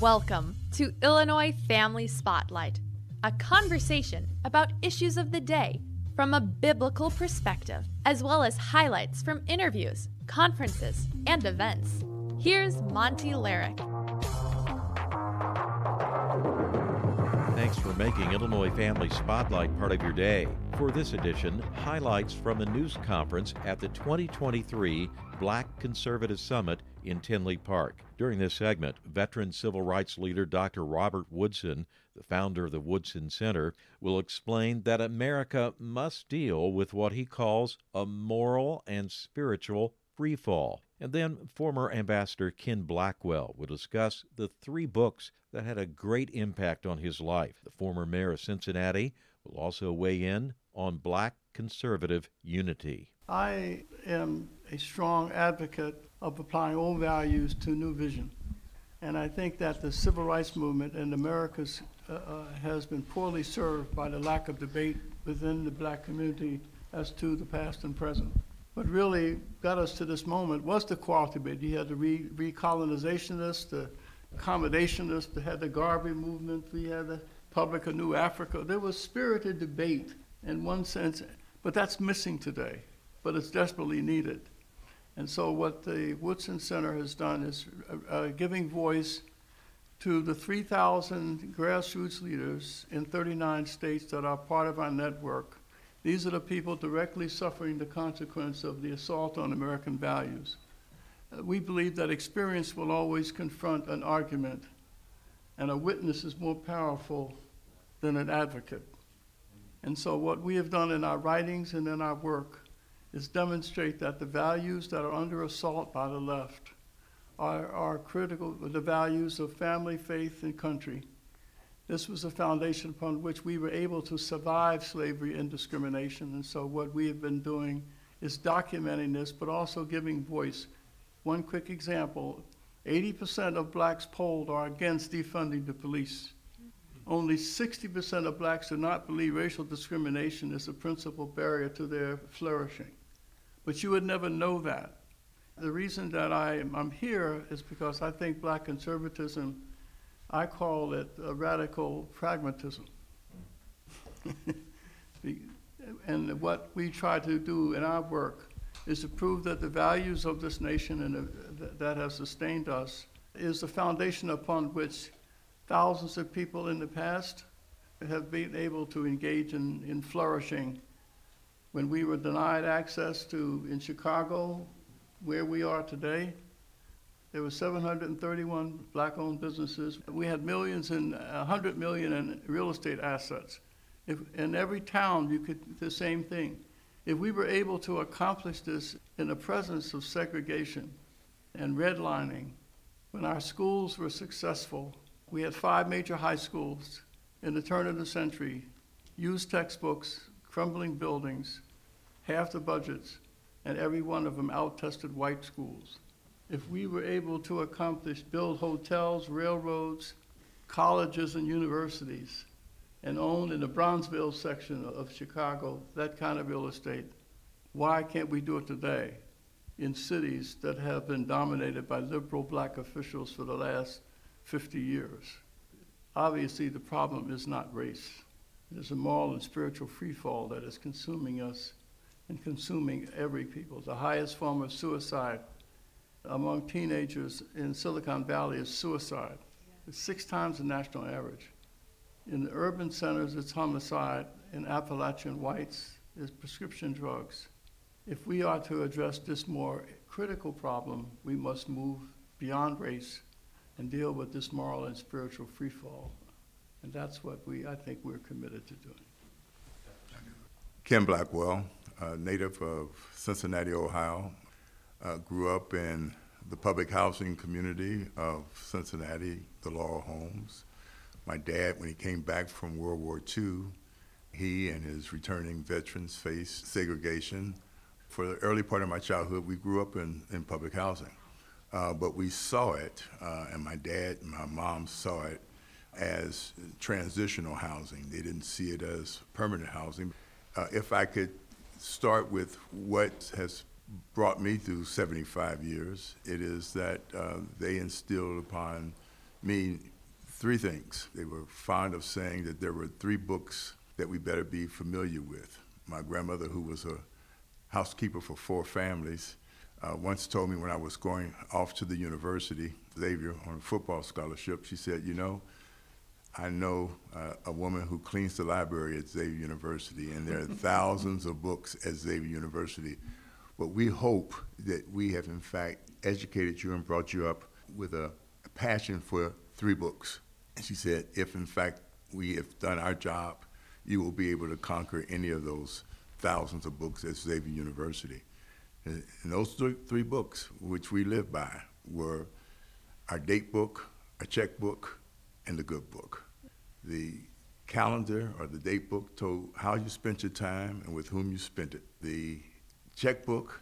Welcome to Illinois Family Spotlight, a conversation about issues of the day from a biblical perspective, as well as highlights from interviews, conferences, and events. Here's Monty Larrick. Making Illinois Family Spotlight part of your day. For this edition, highlights from the news conference at the 2023 Black Conservative Summit in Tinley Park. During this segment, veteran civil rights leader Dr. Robert Woodson, the founder of the Woodson Center, will explain that America must deal with what he calls a moral and spiritual freefall. And then former Ambassador Ken Blackwell will discuss the three books that had a great impact on his life. The former mayor of Cincinnati will also weigh in on black conservative unity. I am a strong advocate of applying old values to new vision. And I think that the civil rights movement in America uh, uh, has been poorly served by the lack of debate within the black community as to the past and present. What really got us to this moment was the quality debate. You had the re- recolonizationists, the accommodationists, they had the Garvey movement, we had the Republic of New Africa. There was spirited debate in one sense, but that's missing today, but it's desperately needed. And so, what the Woodson Center has done is uh, uh giving voice to the 3,000 grassroots leaders in 39 states that are part of our network. These are the people directly suffering the consequence of the assault on American values. Uh, we believe that experience will always confront an argument, and a witness is more powerful than an advocate. And so, what we have done in our writings and in our work is demonstrate that the values that are under assault by the left are, are critical, the values of family, faith, and country. This was a foundation upon which we were able to survive slavery and discrimination. And so, what we have been doing is documenting this, but also giving voice. One quick example 80% of blacks polled are against defunding the police. Only 60% of blacks do not believe racial discrimination is the principal barrier to their flourishing. But you would never know that. The reason that I, am here is because I think black conservatism, I call it a radical pragmatism. and what we try to do in our work is to prove that the values of this nation and that have sustained us is the foundation upon which thousands of people in the past have been able to engage in, in flourishing when we were denied access to, in Chicago, where we are today, there were 731 black-owned businesses. We had millions and uh, 100 million in real estate assets. If, in every town, you could the same thing. If we were able to accomplish this in the presence of segregation and redlining, when our schools were successful, we had five major high schools in the turn of the century, used textbooks, crumbling buildings, half the budgets, and every one of them out-tested white schools. If we were able to accomplish build hotels, railroads, colleges, and universities, and own in the Bronzeville section of Chicago that kind of real estate, why can't we do it today in cities that have been dominated by liberal black officials for the last 50 years? Obviously, the problem is not race. It is a moral and spiritual freefall that is consuming us and consuming every people. The highest form of suicide among teenagers in Silicon Valley is suicide. It's six times the national average. In the urban centers, it's homicide. In Appalachian whites, it's prescription drugs. If we are to address this more critical problem, we must move beyond race and deal with this moral and spiritual freefall. And that's what we, I think we're committed to doing. Ken Blackwell, a native of Cincinnati, Ohio. Uh, grew up in the public housing community of Cincinnati, the Laurel Homes. My dad, when he came back from World War II, he and his returning veterans faced segregation. For the early part of my childhood, we grew up in, in public housing. Uh, but we saw it, uh, and my dad and my mom saw it as transitional housing. They didn't see it as permanent housing. Uh, if I could start with what has brought me through 75 years. It is that uh, they instilled upon me three things. They were fond of saying that there were three books that we better be familiar with. My grandmother, who was a housekeeper for four families, uh, once told me when I was going off to the university, Xavier, on a football scholarship, she said, You know, I know uh, a woman who cleans the library at Xavier University, and there are thousands of books at Xavier University. But we hope that we have, in fact, educated you and brought you up with a, a passion for three books. And she said, if in fact we have done our job, you will be able to conquer any of those thousands of books at Xavier University. And those three books, which we live by, were our date book, our checkbook, and the good book. The calendar or the date book told how you spent your time and with whom you spent it. The checkbook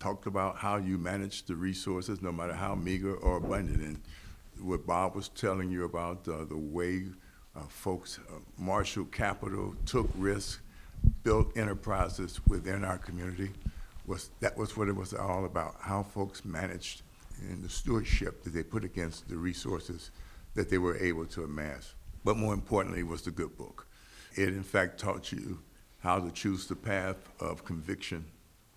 talked about how you managed the resources, no matter how meager or abundant. And what Bob was telling you about uh, the way uh, folks uh, marshaled capital, took risks, built enterprises within our community was that was what it was all about. How folks managed and the stewardship that they put against the resources that they were able to amass. But more importantly, was the good book. It in fact taught you how to choose the path of conviction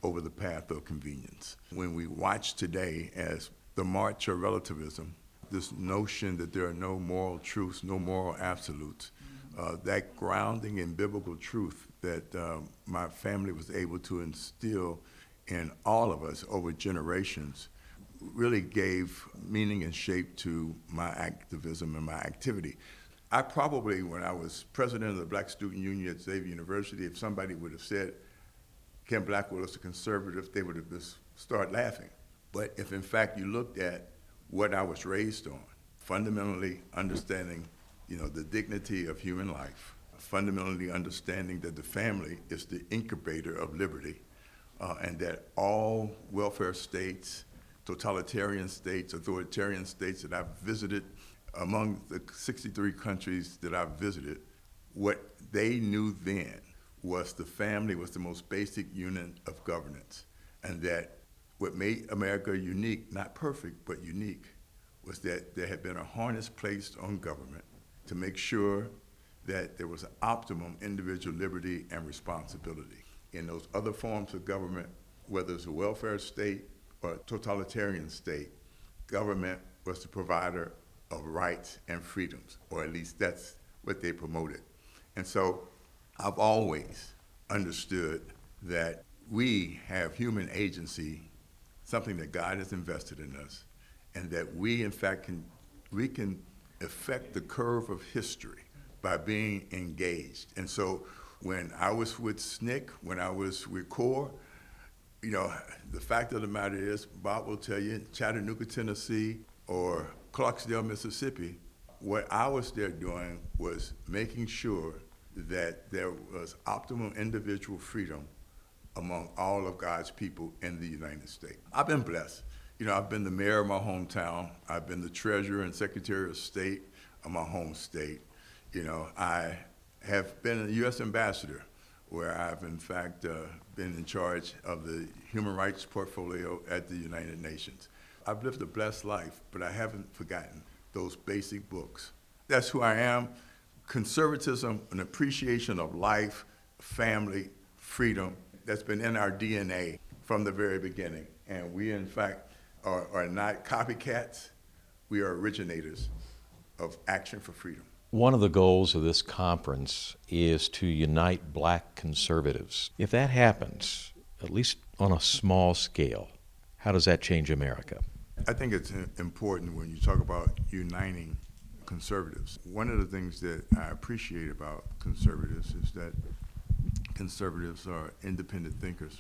over the path of convenience. When we watch today as the march of relativism, this notion that there are no moral truths, no moral absolutes, uh, that grounding in biblical truth that um, my family was able to instill in all of us over generations really gave meaning and shape to my activism and my activity. I probably, when I was president of the Black Student Union at Xavier University, if somebody would have said Ken Blackwell is a conservative, they would have just started laughing. But if in fact you looked at what I was raised on, fundamentally understanding, you know, the dignity of human life, fundamentally understanding that the family is the incubator of liberty, uh, and that all welfare states, totalitarian states, authoritarian states that I've visited, among the 63 countries that I've visited, what they knew then was the family was the most basic unit of governance, and that what made America unique, not perfect, but unique, was that there had been a harness placed on government to make sure that there was an optimum individual liberty and responsibility in those other forms of government, whether it's a welfare state or a totalitarian state, government was the provider of rights and freedoms, or at least that's what they promoted. And so I've always understood that we have human agency, something that God has invested in us, and that we, in fact, can we can affect the curve of history by being engaged. And so when I was with SNCC, when I was with CORE, you know, the fact of the matter is, Bob will tell you, Chattanooga, Tennessee, or Clarksdale, Mississippi, what I was there doing was making sure that there was optimal individual freedom among all of God's people in the United States. I've been blessed. You know, I've been the mayor of my hometown. I've been the treasurer and secretary of state of my home state. You know, I have been a U.S. ambassador, where I've in fact uh, been in charge of the human rights portfolio at the United Nations. I've lived a blessed life, but I haven't forgotten those basic books. That's who I am. Conservatism, an appreciation of life, family, freedom, that's been in our DNA from the very beginning. And we, in fact, are, are not copycats, we are originators of action for freedom. One of the goals of this conference is to unite black conservatives. If that happens, at least on a small scale, how does that change America? I think it's important when you talk about uniting conservatives. One of the things that I appreciate about conservatives is that conservatives are independent thinkers.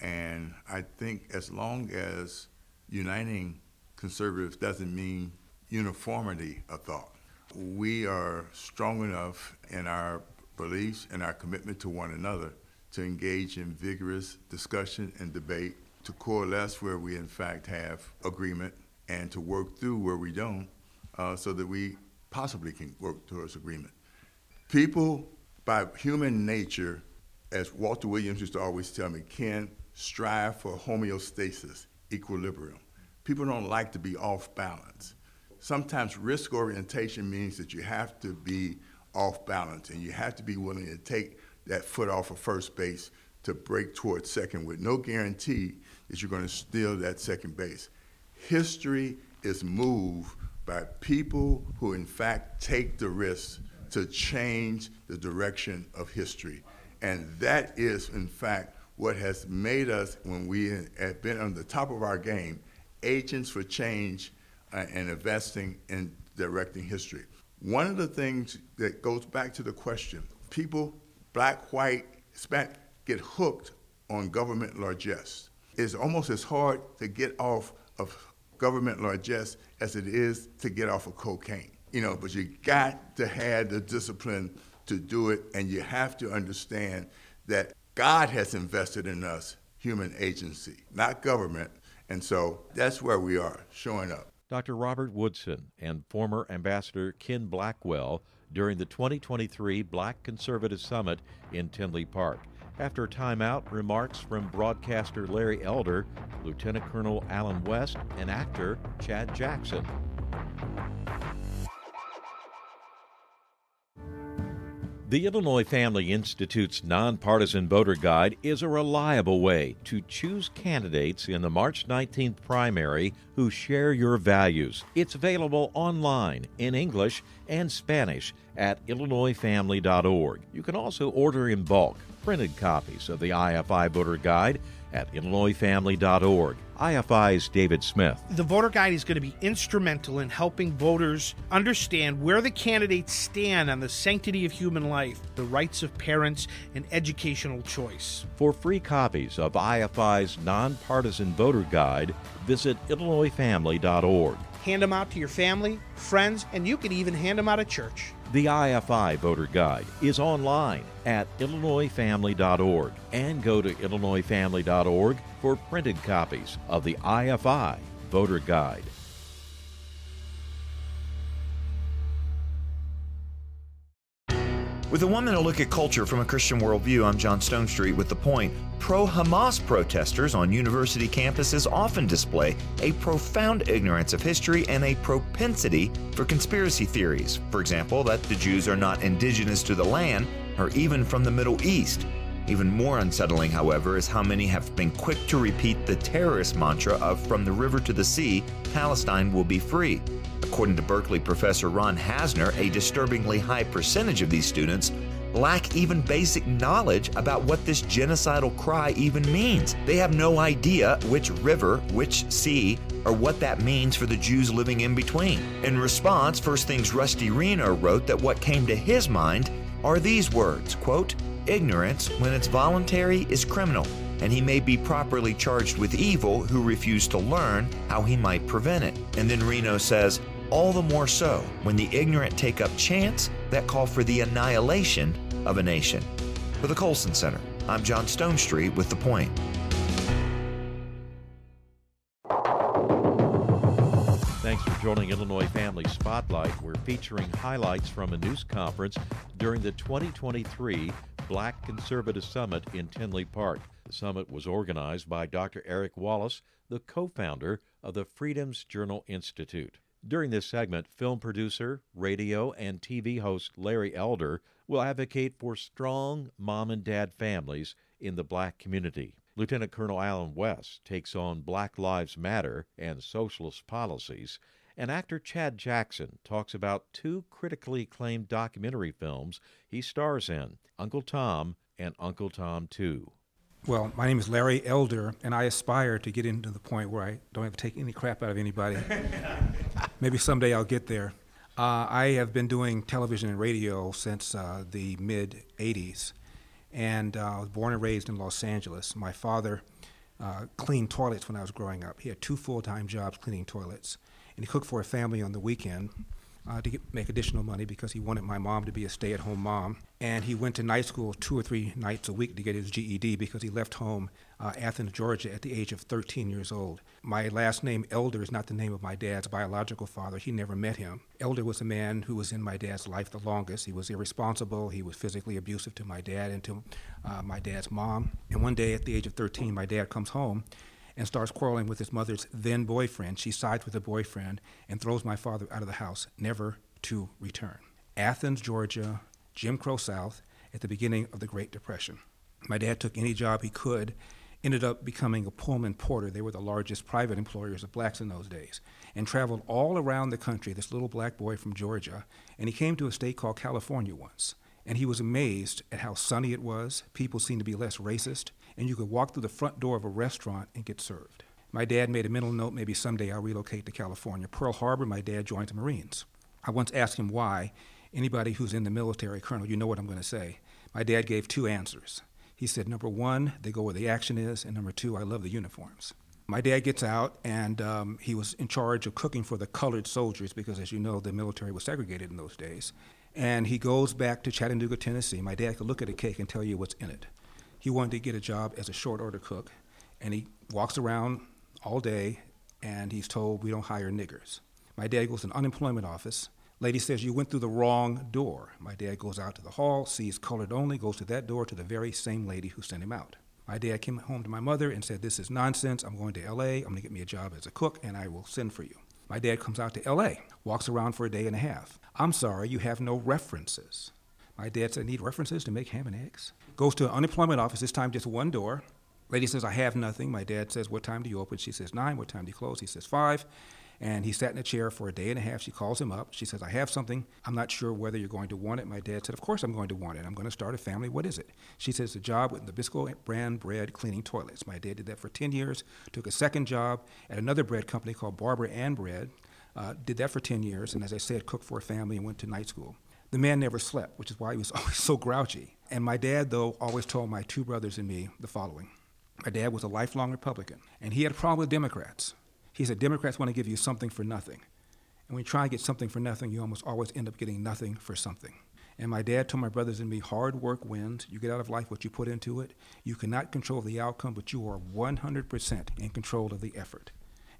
And I think as long as uniting conservatives doesn't mean uniformity of thought, we are strong enough in our beliefs and our commitment to one another to engage in vigorous discussion and debate, to coalesce where we in fact have agreement, and to work through where we don't, uh, so that we possibly can work towards agreement. People, by human nature, as Walter Williams used to always tell me, can strive for homeostasis, equilibrium. People don't like to be off balance. sometimes risk orientation means that you have to be off balance and you have to be willing to take that foot off of first base to break towards second with no guarantee that you're going to steal that second base. History is moved by people who, in fact, take the risk to change the direction of history. And that is, in fact, what has made us, when we have been on the top of our game, agents for change uh, and investing in directing history. One of the things that goes back to the question people, black, white, Hispanic, get hooked on government largesse. It's almost as hard to get off of government largesse as it is to get off of cocaine. You know, but you got to have the discipline to do it, and you have to understand that God has invested in us human agency, not government. And so that's where we are, showing up. Dr. Robert Woodson and former Ambassador Ken Blackwell during the 2023 Black Conservative Summit in Tinley Park. After a timeout, remarks from broadcaster Larry Elder, Lieutenant Colonel Allen West, and actor Chad Jackson. The Illinois Family Institute's nonpartisan voter guide is a reliable way to choose candidates in the March 19th primary who share your values. It's available online in English and Spanish at illinoisfamily.org. You can also order in bulk printed copies of the IFI voter guide at illinoisfamily.org. IFI's David Smith. The voter guide is going to be instrumental in helping voters understand where the candidates stand on the sanctity of human life, the rights of parents, and educational choice. For free copies of IFI's nonpartisan voter guide, visit illinoisfamily.org. Hand them out to your family, friends, and you can even hand them out at church. The IFI Voter Guide is online at illinoisfamily.org and go to illinoisfamily.org for printed copies of the IFI Voter Guide. With a one minute look at culture from a Christian worldview, I'm John Stonestreet with The Point. Pro Hamas protesters on university campuses often display a profound ignorance of history and a propensity for conspiracy theories. For example, that the Jews are not indigenous to the land or even from the Middle East. Even more unsettling, however, is how many have been quick to repeat the terrorist mantra of from the river to the sea, Palestine will be free. According to Berkeley professor Ron Hassner, a disturbingly high percentage of these students lack even basic knowledge about what this genocidal cry even means. They have no idea which river, which sea, or what that means for the Jews living in between. In response, First Things Rusty Reno wrote that what came to his mind are these words, quote, ignorance when it's voluntary is criminal and he may be properly charged with evil who refused to learn how he might prevent it. And then Reno says, all the more so when the ignorant take up chants that call for the annihilation of a nation. For the Colson Center, I'm John Stonestreet with The Point. Thanks for joining Illinois Family Spotlight. We're featuring highlights from a news conference during the 2023 Black Conservative Summit in Tinley Park. The summit was organized by Dr. Eric Wallace, the co founder of the Freedoms Journal Institute. During this segment, film producer, radio, and TV host Larry Elder will advocate for strong mom and dad families in the black community. Lieutenant Colonel Allen West takes on Black Lives Matter and socialist policies, and actor Chad Jackson talks about two critically acclaimed documentary films he stars in Uncle Tom and Uncle Tom 2. Well, my name is Larry Elder, and I aspire to get into the point where I don't have to take any crap out of anybody. Maybe someday I'll get there. Uh, I have been doing television and radio since uh, the mid 80s, and uh, I was born and raised in Los Angeles. My father uh, cleaned toilets when I was growing up. He had two full time jobs cleaning toilets, and he cooked for a family on the weekend uh, to get, make additional money because he wanted my mom to be a stay at home mom. And he went to night school two or three nights a week to get his GED because he left home, uh, Athens, Georgia, at the age of 13 years old. My last name, Elder, is not the name of my dad's biological father. He never met him. Elder was a man who was in my dad's life the longest. He was irresponsible. He was physically abusive to my dad and to uh, my dad's mom. And one day at the age of 13, my dad comes home and starts quarreling with his mother's then boyfriend. She sides with the boyfriend and throws my father out of the house, never to return. Athens, Georgia, Jim Crow South, at the beginning of the Great Depression. My dad took any job he could, ended up becoming a Pullman porter. They were the largest private employers of blacks in those days, and traveled all around the country, this little black boy from Georgia. And he came to a state called California once. And he was amazed at how sunny it was. People seemed to be less racist, and you could walk through the front door of a restaurant and get served. My dad made a mental note maybe someday I'll relocate to California. Pearl Harbor, my dad joined the Marines. I once asked him why. Anybody who's in the military, Colonel, you know what I'm going to say. My dad gave two answers. He said, number one, they go where the action is, and number two, I love the uniforms. My dad gets out, and um, he was in charge of cooking for the colored soldiers because, as you know, the military was segregated in those days. And he goes back to Chattanooga, Tennessee. My dad could look at a cake and tell you what's in it. He wanted to get a job as a short order cook, and he walks around all day, and he's told we don't hire niggers. My dad goes to an unemployment office. Lady says you went through the wrong door. My dad goes out to the hall, sees colored only, goes to that door to the very same lady who sent him out. My dad came home to my mother and said, This is nonsense. I'm going to LA. I'm going to get me a job as a cook, and I will send for you. My dad comes out to LA, walks around for a day and a half. I'm sorry, you have no references. My dad said, I Need references to make ham and eggs? Goes to an unemployment office, this time just one door. Lady says, I have nothing. My dad says, What time do you open? She says, Nine. What time do you close? He says, Five. And he sat in a chair for a day and a half. She calls him up. She says, I have something. I'm not sure whether you're going to want it. My dad said, Of course I'm going to want it. I'm going to start a family. What is it? She says, The job with Nabisco brand bread cleaning toilets. My dad did that for 10 years, took a second job at another bread company called Barbara Ann Bread, uh, did that for 10 years, and as I said, cooked for a family and went to night school. The man never slept, which is why he was always so grouchy. And my dad, though, always told my two brothers and me the following. My dad was a lifelong Republican, and he had a problem with Democrats. He said, Democrats want to give you something for nothing. And when you try to get something for nothing, you almost always end up getting nothing for something. And my dad told my brothers and me, hard work wins. You get out of life what you put into it. You cannot control the outcome, but you are 100% in control of the effort.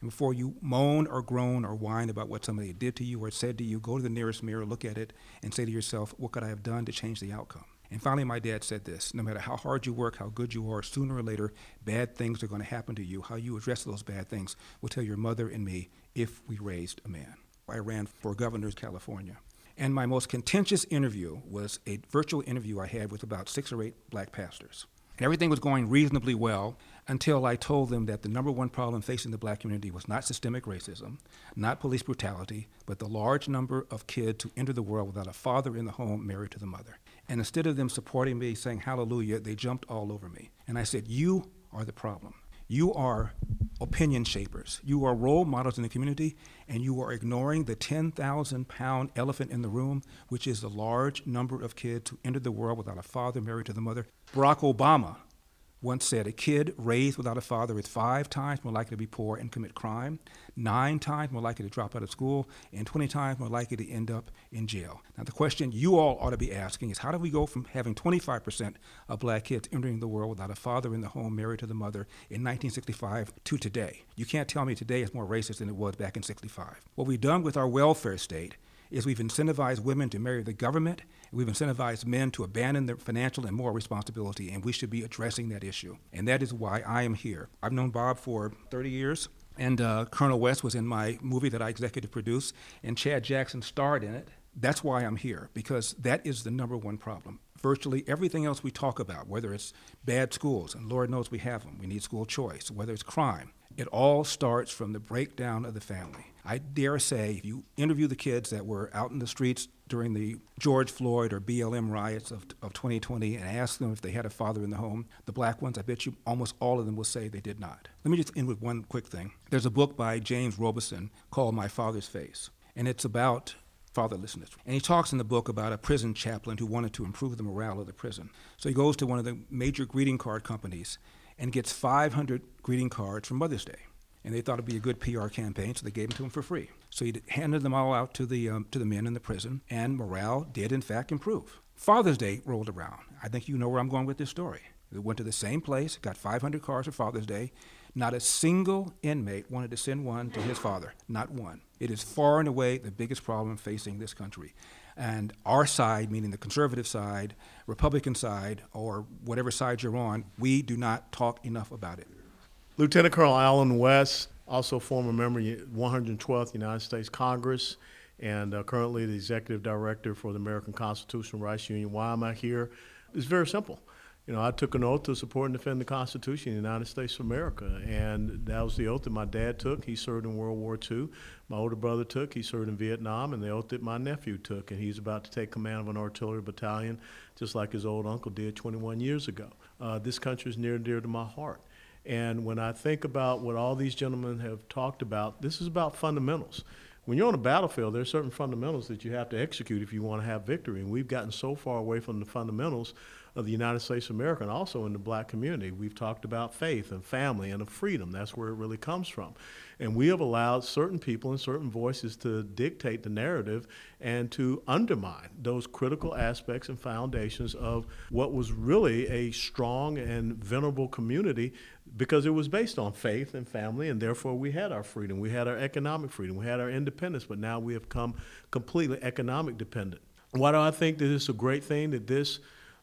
And before you moan or groan or whine about what somebody did to you or said to you, go to the nearest mirror, look at it, and say to yourself, what could I have done to change the outcome? And finally, my dad said this no matter how hard you work, how good you are, sooner or later, bad things are going to happen to you. How you address those bad things will tell your mother and me if we raised a man. I ran for governor of California. And my most contentious interview was a virtual interview I had with about six or eight black pastors. And everything was going reasonably well until I told them that the number one problem facing the black community was not systemic racism, not police brutality, but the large number of kids who enter the world without a father in the home married to the mother. And instead of them supporting me, saying hallelujah, they jumped all over me. And I said, You are the problem. You are opinion shapers. You are role models in the community, and you are ignoring the 10,000 pound elephant in the room, which is the large number of kids who entered the world without a father married to the mother. Barack Obama once said a kid raised without a father is five times more likely to be poor and commit crime, nine times more likely to drop out of school, and 20 times more likely to end up in jail. Now, the question you all ought to be asking is how do we go from having 25% of black kids entering the world without a father in the home married to the mother in 1965 to today? You can't tell me today is more racist than it was back in 65. What we've done with our welfare state is we've incentivized women to marry the government We've incentivized men to abandon their financial and moral responsibility, and we should be addressing that issue. And that is why I am here. I've known Bob for 30 years, and uh, Colonel West was in my movie that I executive produced, and Chad Jackson starred in it. That's why I'm here, because that is the number one problem. Virtually everything else we talk about, whether it's bad schools, and Lord knows we have them, we need school choice, whether it's crime, it all starts from the breakdown of the family. I dare say, if you interview the kids that were out in the streets during the George Floyd or BLM riots of, of 2020 and ask them if they had a father in the home, the black ones, I bet you almost all of them will say they did not. Let me just end with one quick thing. There's a book by James Robison called My Father's Face, and it's about fatherlessness. And he talks in the book about a prison chaplain who wanted to improve the morale of the prison. So he goes to one of the major greeting card companies and gets 500 greeting cards for Mother's Day and they thought it'd be a good PR campaign, so they gave them to him for free. So he handed them all out to the um, to the men in the prison, and morale did in fact improve. Father's Day rolled around. I think you know where I'm going with this story. They went to the same place, got 500 cards for Father's Day. Not a single inmate wanted to send one to his father. Not one. It is far and away the biggest problem facing this country. And our side, meaning the conservative side, Republican side, or whatever side you're on, we do not talk enough about it. Lieutenant Colonel Allen West, also former member of 112th United States Congress, and uh, currently the executive director for the American Constitutional Rights Union. Why am I here? It's very simple. You know, I took an oath to support and defend the Constitution of the United States of America, and that was the oath that my dad took. He served in World War II. My older brother took. He served in Vietnam, and the oath that my nephew took, and he's about to take command of an artillery battalion, just like his old uncle did 21 years ago. Uh, this country is near and dear to my heart. And when I think about what all these gentlemen have talked about, this is about fundamentals. When you're on a battlefield, there are certain fundamentals that you have to execute if you want to have victory. And we've gotten so far away from the fundamentals of the United States of America and also in the black community. We've talked about faith and family and of freedom. That's where it really comes from. And we have allowed certain people and certain voices to dictate the narrative and to undermine those critical aspects and foundations of what was really a strong and venerable community because it was based on faith and family, and therefore we had our freedom. We had our economic freedom. We had our independence, but now we have come completely economic dependent. Why do I think that it's a great thing that this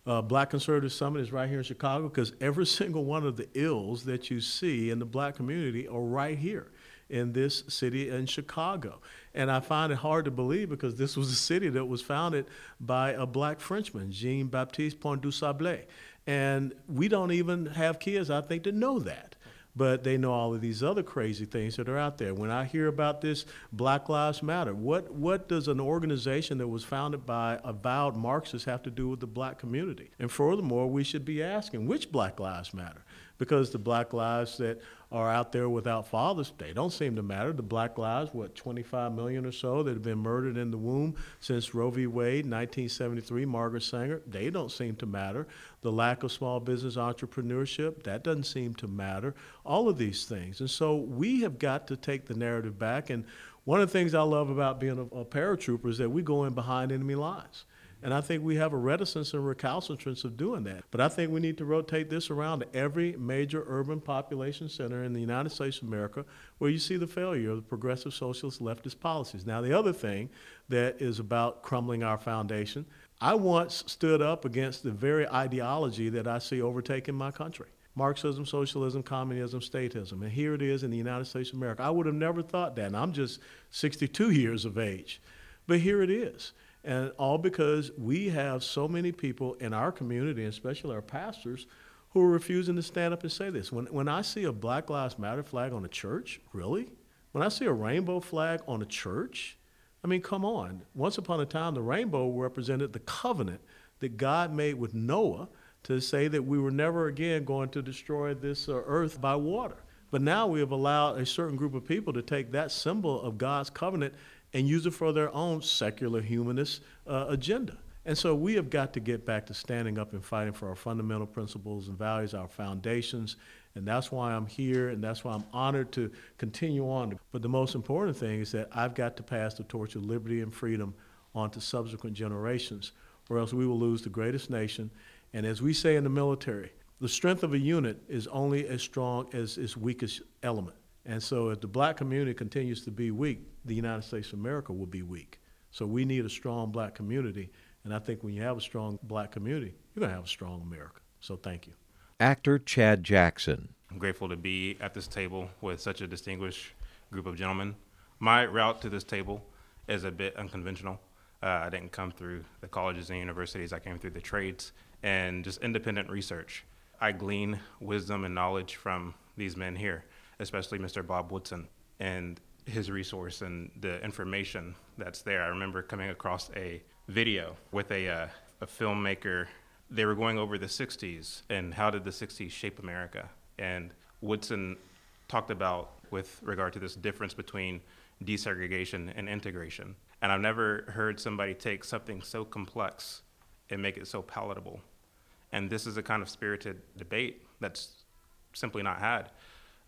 uh, Black Conservative Summit is right here in Chicago? Because every single one of the ills that you see in the black community are right here in this city in Chicago. And I find it hard to believe because this was a city that was founded by a black Frenchman, Jean Baptiste Point du Sablé. And we don't even have kids, I think, to know that. But they know all of these other crazy things that are out there. When I hear about this Black Lives Matter, what, what does an organization that was founded by avowed Marxists have to do with the black community? And furthermore, we should be asking which Black Lives Matter? Because the Black lives that are out there without fathers, they don't seem to matter. The black lives, what, 25 million or so that have been murdered in the womb since Roe v. Wade, 1973, Margaret Sanger, they don't seem to matter. The lack of small business entrepreneurship, that doesn't seem to matter. All of these things. And so we have got to take the narrative back. And one of the things I love about being a, a paratrooper is that we go in behind enemy lines. And I think we have a reticence and recalcitrance of doing that. But I think we need to rotate this around to every major urban population center in the United States of America where you see the failure of the progressive socialist leftist policies. Now, the other thing that is about crumbling our foundation, I once stood up against the very ideology that I see overtaking my country. Marxism, socialism, communism, statism. And here it is in the United States of America. I would have never thought that, and I'm just 62 years of age. But here it is. And all because we have so many people in our community, and especially our pastors, who are refusing to stand up and say this. When, when I see a Black Lives Matter flag on a church, really? When I see a rainbow flag on a church, I mean, come on. Once upon a time, the rainbow represented the covenant that God made with Noah to say that we were never again going to destroy this uh, earth by water. But now we have allowed a certain group of people to take that symbol of God's covenant and use it for their own secular humanist uh, agenda. And so we have got to get back to standing up and fighting for our fundamental principles and values, our foundations. And that's why I'm here, and that's why I'm honored to continue on. But the most important thing is that I've got to pass the torch of liberty and freedom on to subsequent generations, or else we will lose the greatest nation. And as we say in the military, the strength of a unit is only as strong as its weakest element. And so if the black community continues to be weak, the United States of America will be weak. So we need a strong black community. And I think when you have a strong black community, you're going to have a strong America. So thank you. Actor Chad Jackson. I'm grateful to be at this table with such a distinguished group of gentlemen. My route to this table is a bit unconventional. Uh, I didn't come through the colleges and universities, I came through the trades and just independent research. I glean wisdom and knowledge from these men here, especially Mr. Bob Woodson and his resource and the information that's there. I remember coming across a video with a, uh, a filmmaker. They were going over the 60s and how did the 60s shape America. And Woodson talked about with regard to this difference between desegregation and integration. And I've never heard somebody take something so complex and make it so palatable. And this is a kind of spirited debate that's simply not had,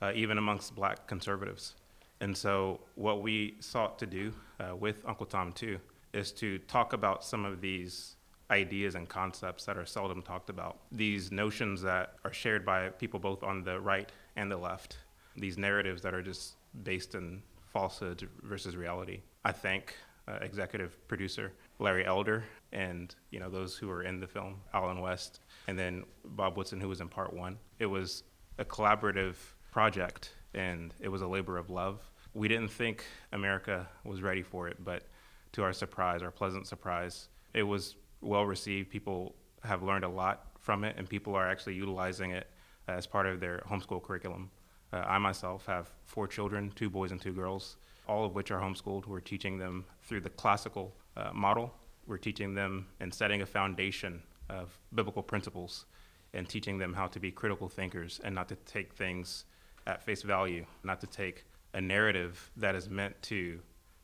uh, even amongst black conservatives. And so, what we sought to do uh, with Uncle Tom 2, is to talk about some of these ideas and concepts that are seldom talked about, these notions that are shared by people both on the right and the left, these narratives that are just based in falsehood versus reality. I thank uh, executive producer Larry Elder and you know those who were in the film, Allen West, and then Bob Woodson, who was in part one. It was a collaborative project, and it was a labor of love. We didn't think America was ready for it, but to our surprise, our pleasant surprise, it was well received. People have learned a lot from it, and people are actually utilizing it as part of their homeschool curriculum. Uh, I myself have four children, two boys and two girls, all of which are homeschooled. We're teaching them through the classical uh, model. We're teaching them and setting a foundation of biblical principles and teaching them how to be critical thinkers and not to take things at face value, not to take a narrative that is meant to,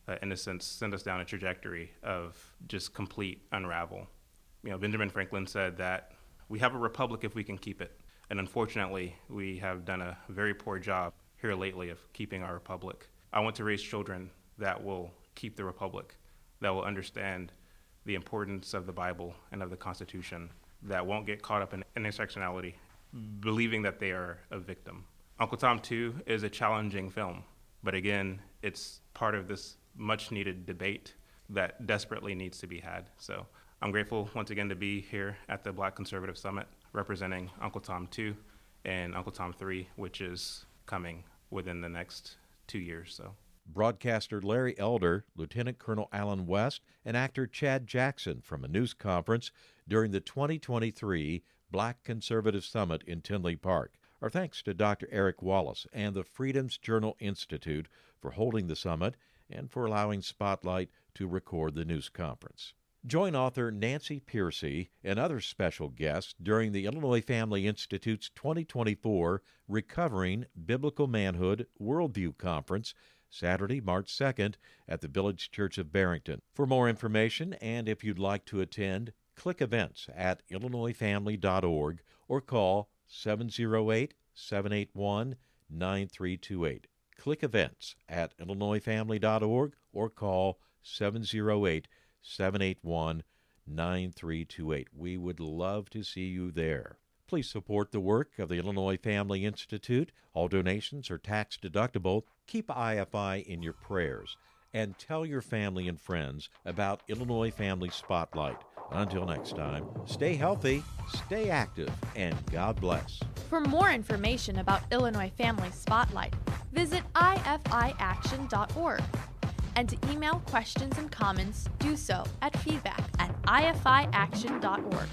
uh, in a sense, send us down a trajectory of just complete unravel. You know, Benjamin Franklin said that we have a republic if we can keep it. And unfortunately, we have done a very poor job here lately of keeping our republic. I want to raise children that will keep the republic, that will understand the importance of the Bible and of the Constitution, that won't get caught up in intersectionality, believing that they are a victim. Uncle Tom 2 is a challenging film, but again, it's part of this much needed debate that desperately needs to be had. So I'm grateful once again to be here at the Black Conservative Summit representing Uncle Tom 2 and Uncle Tom 3, which is coming within the next two years. So. Broadcaster Larry Elder, Lieutenant Colonel Allen West, and actor Chad Jackson from a news conference during the 2023 Black Conservative Summit in Tinley Park. Our thanks to Dr. Eric Wallace and the Freedom's Journal Institute for holding the summit and for allowing Spotlight to record the news conference. Join author Nancy Pearcey and other special guests during the Illinois Family Institute's 2024 Recovering Biblical Manhood Worldview Conference, Saturday, March 2nd at the Village Church of Barrington. For more information and if you'd like to attend, click events at illinoisfamily.org or call 708 781 9328. Click events at illinoisfamily.org or call 708 781 9328. We would love to see you there. Please support the work of the Illinois Family Institute. All donations are tax deductible. Keep IFI in your prayers and tell your family and friends about Illinois Family Spotlight. Until next time, stay healthy, stay active, and God bless. For more information about Illinois Family Spotlight, visit ifiaction.org. And to email questions and comments, do so at feedback at ifiaction.org.